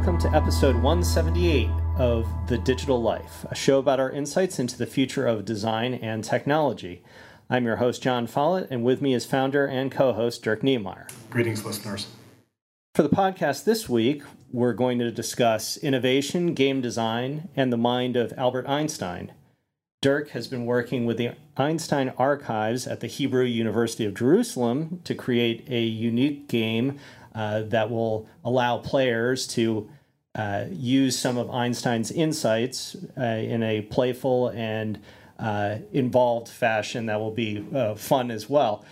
welcome to episode 178 of The Digital Life, a show about our insights into the future of design and technology. I'm your host, Jon Follett, and with me is founder and co host Dirk Knemeyer. Greetings, listeners. For the podcast this week, we're going to discuss innovation, game design, and the mind of Albert Einstein. Dirk has been working with the Einstein Archives at the Hebrew University of Jerusalem to create a unique game uh, that will allow players to uh, use some of Einstein's insights uh, in a playful and uh, involved fashion that will be uh, fun as well.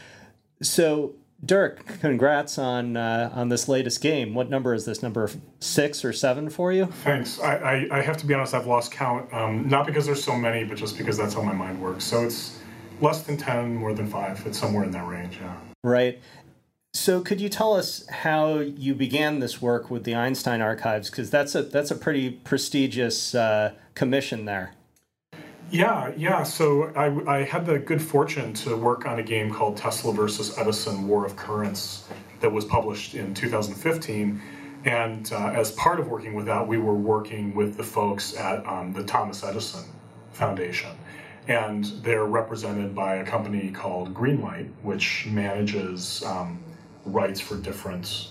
So, Dirk, congrats on uh, on this latest game. What number is this? Number six or seven for you? Thanks. I, I, I have to be honest. I've lost count. Um, not because there's so many, but just because that's how my mind works. So it's less than ten, more than five. It's somewhere in that range. Yeah. Right. So, could you tell us how you began this work with the Einstein Archives? Because that's a that's a pretty prestigious uh, commission there. Yeah, yeah. So I, I had the good fortune to work on a game called Tesla versus Edison: War of Currents that was published in 2015. And uh, as part of working with that, we were working with the folks at um, the Thomas Edison Foundation. And they're represented by a company called Greenlight, which manages um, rights for different,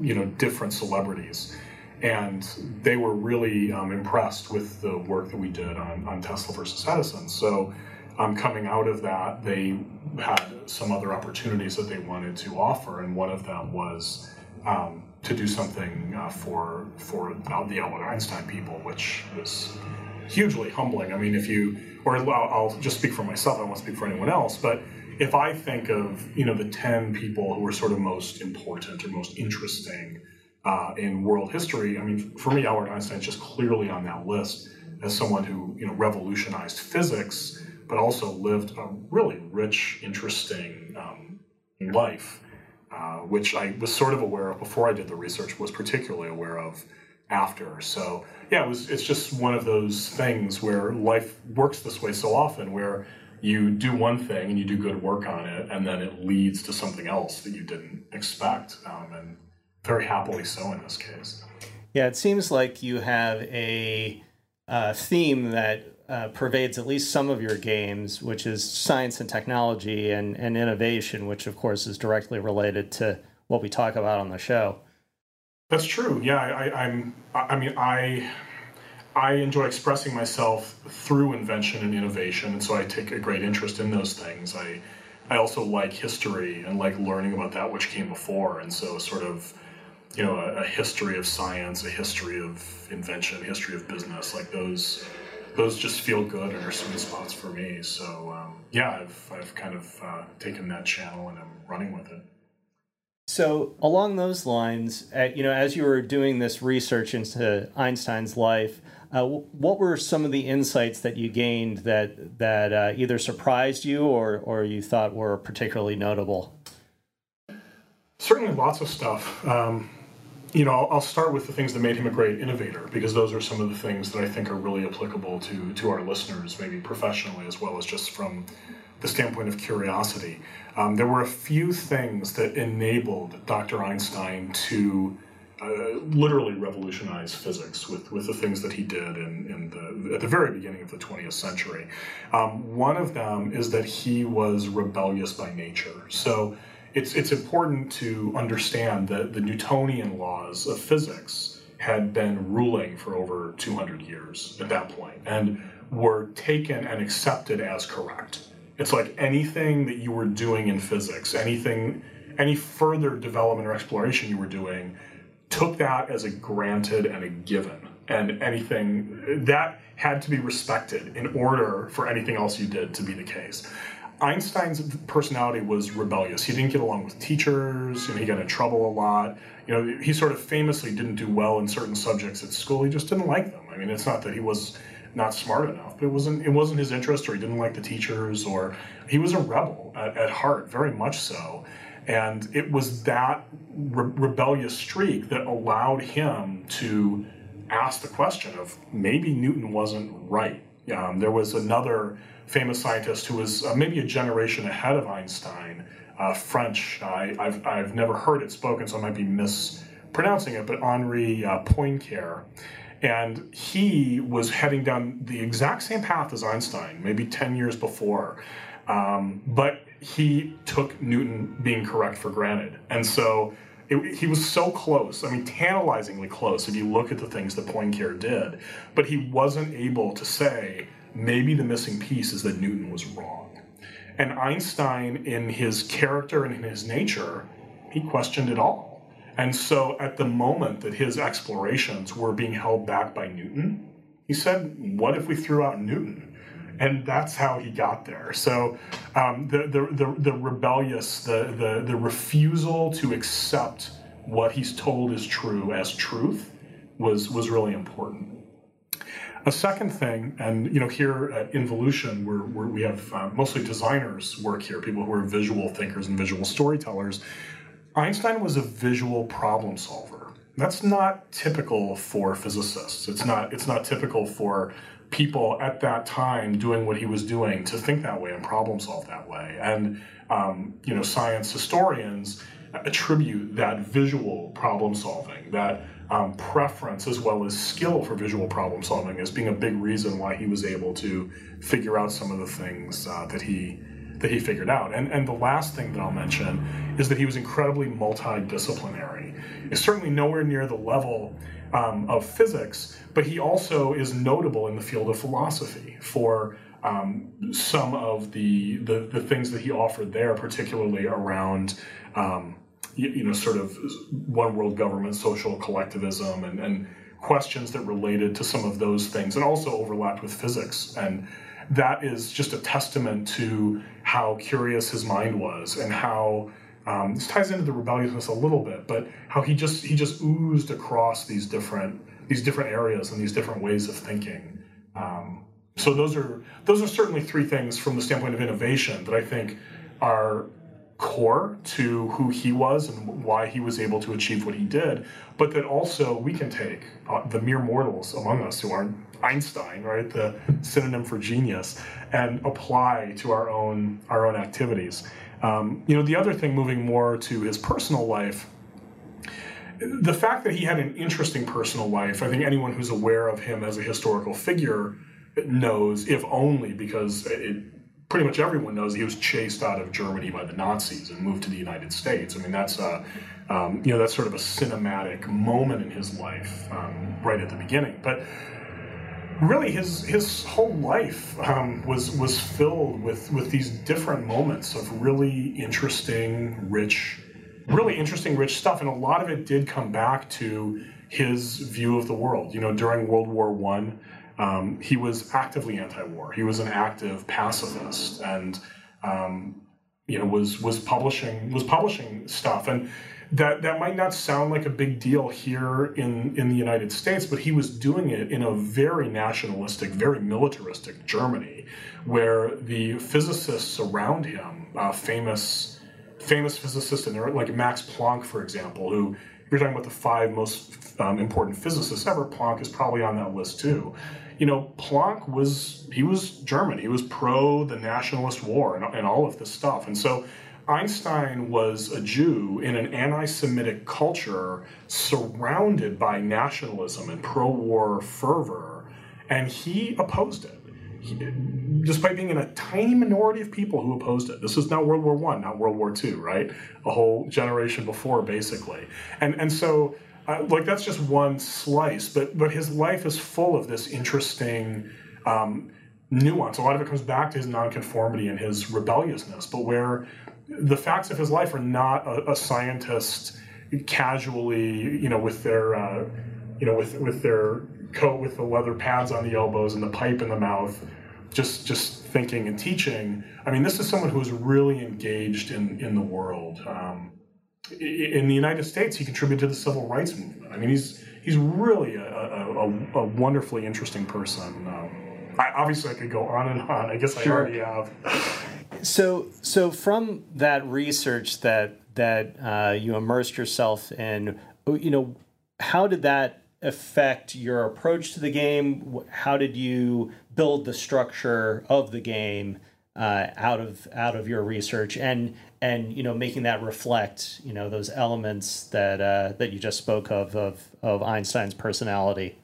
you know, different celebrities and they were really um, impressed with the work that we did on, on Tesla versus Edison. So, um, coming out of that, they had some other opportunities that they wanted to offer, and one of them was um, to do something uh, for for the Albert Einstein people, which was hugely humbling. I mean, if you, or I'll, just speak for myself. I won't speak for anyone else, but if I think of you know the ten people who were sort of most important or most interesting uh, in world history. I mean, for me, Albert Einstein is just clearly on that list as someone who you know revolutionized physics, but also lived a really rich, interesting um, life, uh, which I was sort of aware of before I did the research. Was particularly aware of after. So yeah, it was. It's just one of those things where life works this way so often, where you do one thing and you do good work on it, and then it leads to something else that you didn't expect. Um, and very happily so in this case. Yeah, it seems like you have a uh, theme that uh, pervades at least some of your games, which is science and technology and, and innovation, which of course is directly related to what we talk about on the show. That's true. Yeah, I, I'm. I mean, I I enjoy expressing myself through invention and innovation, and so I take a great interest in those things. I I also like history and like learning about that which came before, and so sort of you know, a, a, history of science, a history of invention, a history of business. Like those, those just feel good and are sweet spots for me. So um, yeah, I've I've kind of uh, taken that channel and I'm running with it. So along those lines, uh, you know, as you were doing this research into Einstein's life, uh, what were some of the insights that you gained that that uh, either surprised you or or you thought were particularly notable? Certainly, lots of stuff. Um, you know, I'll, I'll, start with the things that made him a great innovator because those are some of the things that I think are really applicable to to our listeners, maybe professionally as well as just from the standpoint of curiosity. Um, there were a few things that enabled Dr. Einstein to uh, literally revolutionize physics with, with the things that he did in, in the, at the very beginning of the 20th century. Um, one of them is that he was rebellious by nature. So it's it's important to understand that the Newtonian laws of physics had been ruling for over 200 years at that point and were taken and accepted as correct. It's like anything that you were doing in physics, anything, any further development or exploration you were doing, took that as a granted and a given. And anything that had to be respected in order for anything else you did to be the case. Einstein's personality was rebellious. He didn't get along with teachers, and he got in trouble a lot. You know, he sort of famously didn't do well in certain subjects at school. He just didn't like them. I mean, it's not that he was not smart enough, it wasn't it wasn't his interest, or he didn't like the teachers, or he was a rebel at, at heart, very much so. And it was that re- rebellious streak that allowed him to ask the question of maybe Newton wasn't right. Um, there was another famous scientist who was uh, maybe a generation ahead of Einstein, uh, French. I, have I've never heard it spoken, so I might be mispronouncing it, but Henri uh, Poincare. And he was heading down the exact same path as Einstein, maybe 10 years before. Um, but he took Newton being correct for granted. And so it, he was so close, I mean, tantalizingly close if you look at the things that Poincare did. But he wasn't able to say, maybe the missing piece is that Newton was wrong. And Einstein, in his character and in his nature, he questioned it all. And so at the moment that his explorations were being held back by Newton, he said, What if we threw out Newton? And that's how he got there. So um, the, the, the, the, rebellious, the, the, the refusal to accept what he's told is true as truth was, was really important. A second thing, and you know, here at Involution, we're, we're we have uh, mostly designers work here, people who are visual thinkers and visual storytellers. Einstein was a visual problem solver. That's not typical for physicists. It's not. It's not typical for people at that time doing what he was doing to think that way and problem solve that way. And um, you know, science historians attribute that visual problem solving, that um, preference as well as skill for visual problem solving as being a big reason why he was able to figure out some of the things uh, that he that he figured out. And and the last thing that I'll mention is that he was incredibly multidisciplinary. It's certainly nowhere near the level um, of physics, but he also is notable in the field of philosophy for um, some of the, the, the things that he offered there, particularly around um, you, you, know, sort of one world government, social collectivism, and, and questions that related to some of those things, and also overlapped with physics. And that is just a testament to how curious his mind was, and how um, this ties into the rebelliousness a little bit, but how he just he just oozed across these different these different areas and these different ways of thinking. Um, so those are those are certainly three things from the standpoint of innovation that I think are core to who he was and why he was able to achieve what he did, but that also we can take uh, the mere mortals among us who aren't Einstein, right, the synonym for genius, and apply to our own our own activities. Um, you know, the other thing, moving more to his personal life, the fact that he had an interesting personal life, I think anyone who's aware of him as a historical figure knows, if only because it pretty much everyone knows he was chased out of Germany by the Nazis and moved to the United States. I mean, that's a, um, you know, that's sort of a cinematic moment in his life um, right at the beginning. But really, his his whole life um, was was filled with with these different moments of really interesting, rich, really interesting, rich stuff, and a lot of it did come back to his view of the world. You know, during World War One. Um, he was actively anti-war. He was an active pacifist, and um, you know was was publishing was publishing stuff. And that that might not sound like a big deal here in in the United States, but he was doing it in a very nationalistic, very militaristic Germany, where the physicists around him, uh, famous famous physicists, and like Max Planck, for example, who you're talking about the five most um, important physicists ever, Planck is probably on that list too you know, Planck was he was German. He was pro the nationalist war and, and all of this stuff. And so Einstein was a Jew in an anti-Semitic culture surrounded by nationalism and pro-war fervor, and he opposed it. He, despite being in a tiny minority of people who opposed it. This was not World War One, not World War Two, right? A whole generation before, basically. And and so like that's just one slice, but but his life is full of this interesting um, nuance. A lot of it comes back to his nonconformity and his rebelliousness, but where the facts of his life are not a, a scientist casually, you know, with their uh, you know with with their coat with the leather pads on the elbows and the pipe in the mouth, just just thinking and teaching. I mean, this is someone who is really engaged in in the world. Um, in the United States, he contributed to the civil rights movement. I mean, he's he's really a, a, a wonderfully interesting person. Um, I, obviously, I could go on and on. I guess sure. I already have. So, so from that research that that uh, you immersed yourself in, you know, how did that affect your approach to the game? How did you build the structure of the game? Uh, out of out of your research and and you know making that reflect you know those elements that uh, that you just spoke of of of Einstein's personality.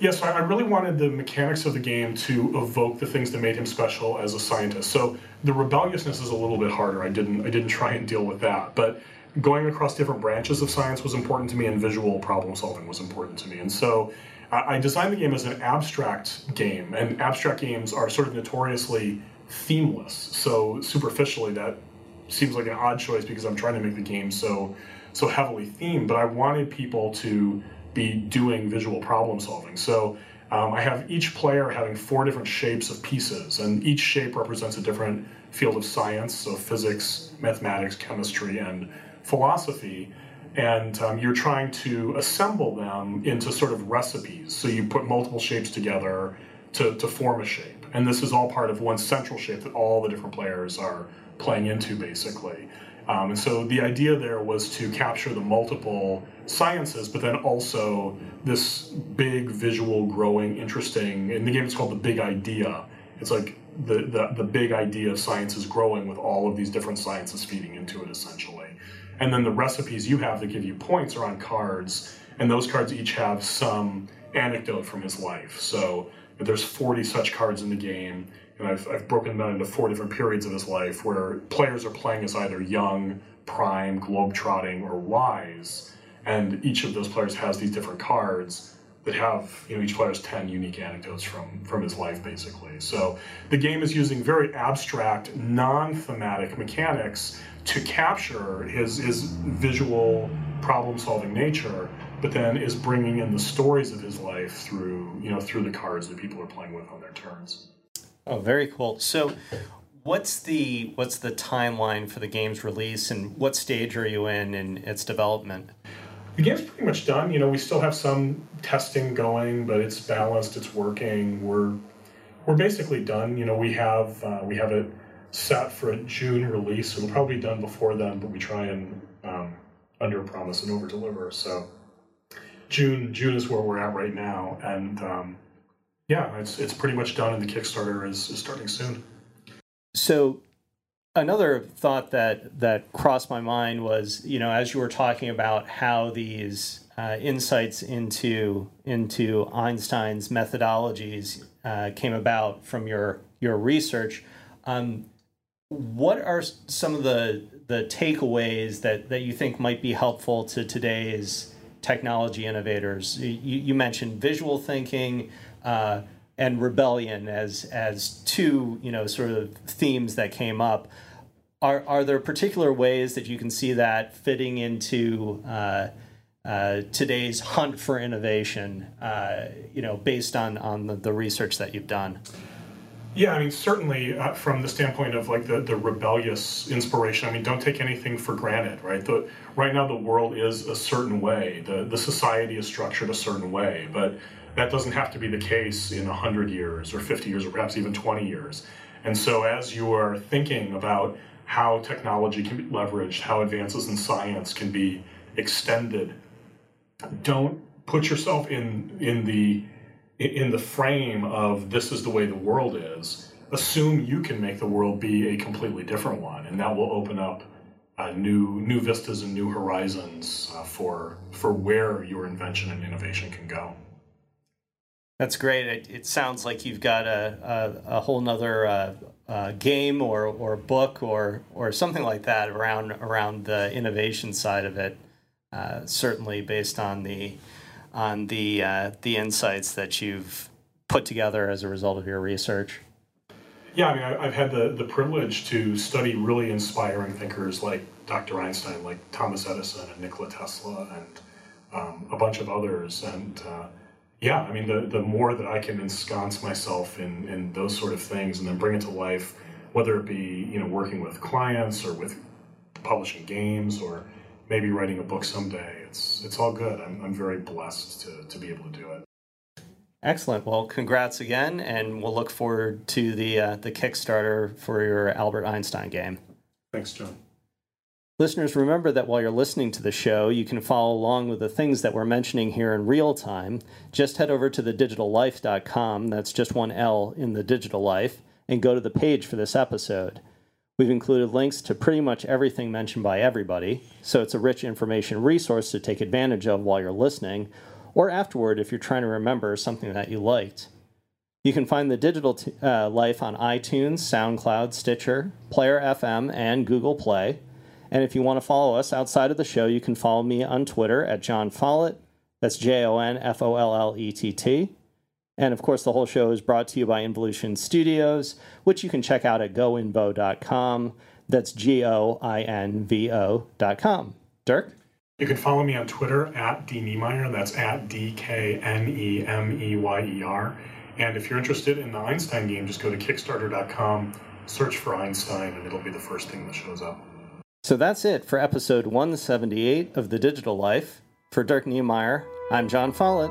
Yes, I really wanted the mechanics of the game to evoke the things that made him special as a scientist. So the rebelliousness is a little bit harder. I didn't I didn't try and deal with that, but going across different branches of science was important to me, and visual problem solving was important to me. And so I designed the game as an abstract game, and abstract games are sort of notoriously themeless. So superficially, that seems like an odd choice because I'm trying to make the game so so heavily themed. But I wanted people to be doing visual problem solving. So um, I have each player having four different shapes of pieces, and each shape represents a different field of science, so physics, mathematics, chemistry, and philosophy. And um, you're trying to assemble them into sort of recipes. So you put multiple shapes together to, to form a shape. And this is all part of one central shape that all the different players are playing into, basically. Um, and so the idea there was to capture the multiple sciences, but then also this big visual, growing, interesting. In the game, it's called the Big Idea. It's like the, the, the big idea of science is growing with all of these different sciences feeding into it, essentially. And then the recipes you have that give you points are on cards, and those cards each have some anecdote from his life. So there's 40 such cards in the game and I've, I've broken them down into four different periods of his life where players are playing as either young, prime, globe-trotting, or wise, and each of those players has these different cards that have you know each player's 10 unique anecdotes from from his life basically. So the game is using very abstract non-thematic mechanics to capture his his visual problem solving nature but then is bringing in the stories of his life through you know through the cards that people are playing with on their turns Oh, very cool. So, what's the what's the timeline for the game's release, and what stage are you in in its development? The game's pretty much done. You know, we still have some testing going, but it's balanced. It's working. We're we're basically done. You know, we have uh, we have it set for a June release. It'll probably be done before then, but we try and um, under promise and over deliver. So June June is where we're at right now, and um, yeah, it's it's pretty much done, and the Kickstarter is, is starting soon. So, another thought that that crossed my mind was, you know, as you were talking about how these uh, insights into into Einstein's methodologies uh, came about from your your research. Um, what are some of the the takeaways that that you think might be helpful to today's technology innovators? You, you mentioned visual thinking uh, and rebellion as as two you know sort of themes that came up. Are are there particular ways that you can see that fitting into uh, uh, today's hunt for innovation? Uh, you know, based on on the, the, research that you've done. Yeah, I mean, certainly uh, from the standpoint of like the, the rebellious inspiration. I mean, don't take anything for granted, right? The, right now, the world is a certain way. The the society is structured a certain way, but that doesn't have to be the case in 100 years or 50 years or perhaps even 20 years. And so, as you are thinking about how technology can be leveraged, how advances in science can be extended, don't put yourself in, in, the, in the frame of this is the way the world is. Assume you can make the world be a completely different one, and that will open up uh, new new vistas and new horizons uh, for for where your invention and innovation can go. That's great. It, it, sounds like you've got a, a, a whole nother uh, uh, game or, or book or, or something like that around around the innovation side of it. Uh, certainly, based on the on the uh, the insights that you've put together as a result of your research. Yeah, I mean, I, have had the, the privilege to study really inspiring thinkers like Dr. Einstein, like Thomas Edison and Nikola Tesla, and um, a bunch of others, and uh, yeah, I mean, the, the more that I can ensconce myself in, in those sort of things and then bring it to life, whether it be, you know, working with clients or with publishing games or maybe writing a book someday, it's, it's all good. I'm, I'm very blessed to, to be able to do it. Excellent. Well, congrats again, and we'll look forward to the uh, the Kickstarter for your Albert Einstein game. Thanks, Jon. Listeners, remember that while you're listening to the show, you can follow along with the things that we're mentioning here in real time. Just head over to thedigitallife.com, that's just one L in the digital life, and go to the page for this episode. We've included links to pretty much everything mentioned by everybody, so it's a rich information resource to take advantage of while you're listening, or afterward if you're trying to remember something that you liked. You can find the Digital t- uh, Life on iTunes, SoundCloud, Stitcher, Player FM, and Google Play. And if you want to follow us outside of the show, you can follow me on Twitter at Jon Follett. That's J O N F O L L E T T. And of course, the whole show is brought to you by Involution Studios, which you can check out at goinvo.com. That's G O I N V O.com. Dirk? You can follow me on Twitter at D Knemeyer. That's at D K N E M E Y E R. And if you're interested in the Einstein game, just go to Kickstarter.com, search for Einstein, and it'll be the first thing that shows up. So that's it for episode 178 of The Digital Life. For Dirk Knemeyer, I'm Jon Follett,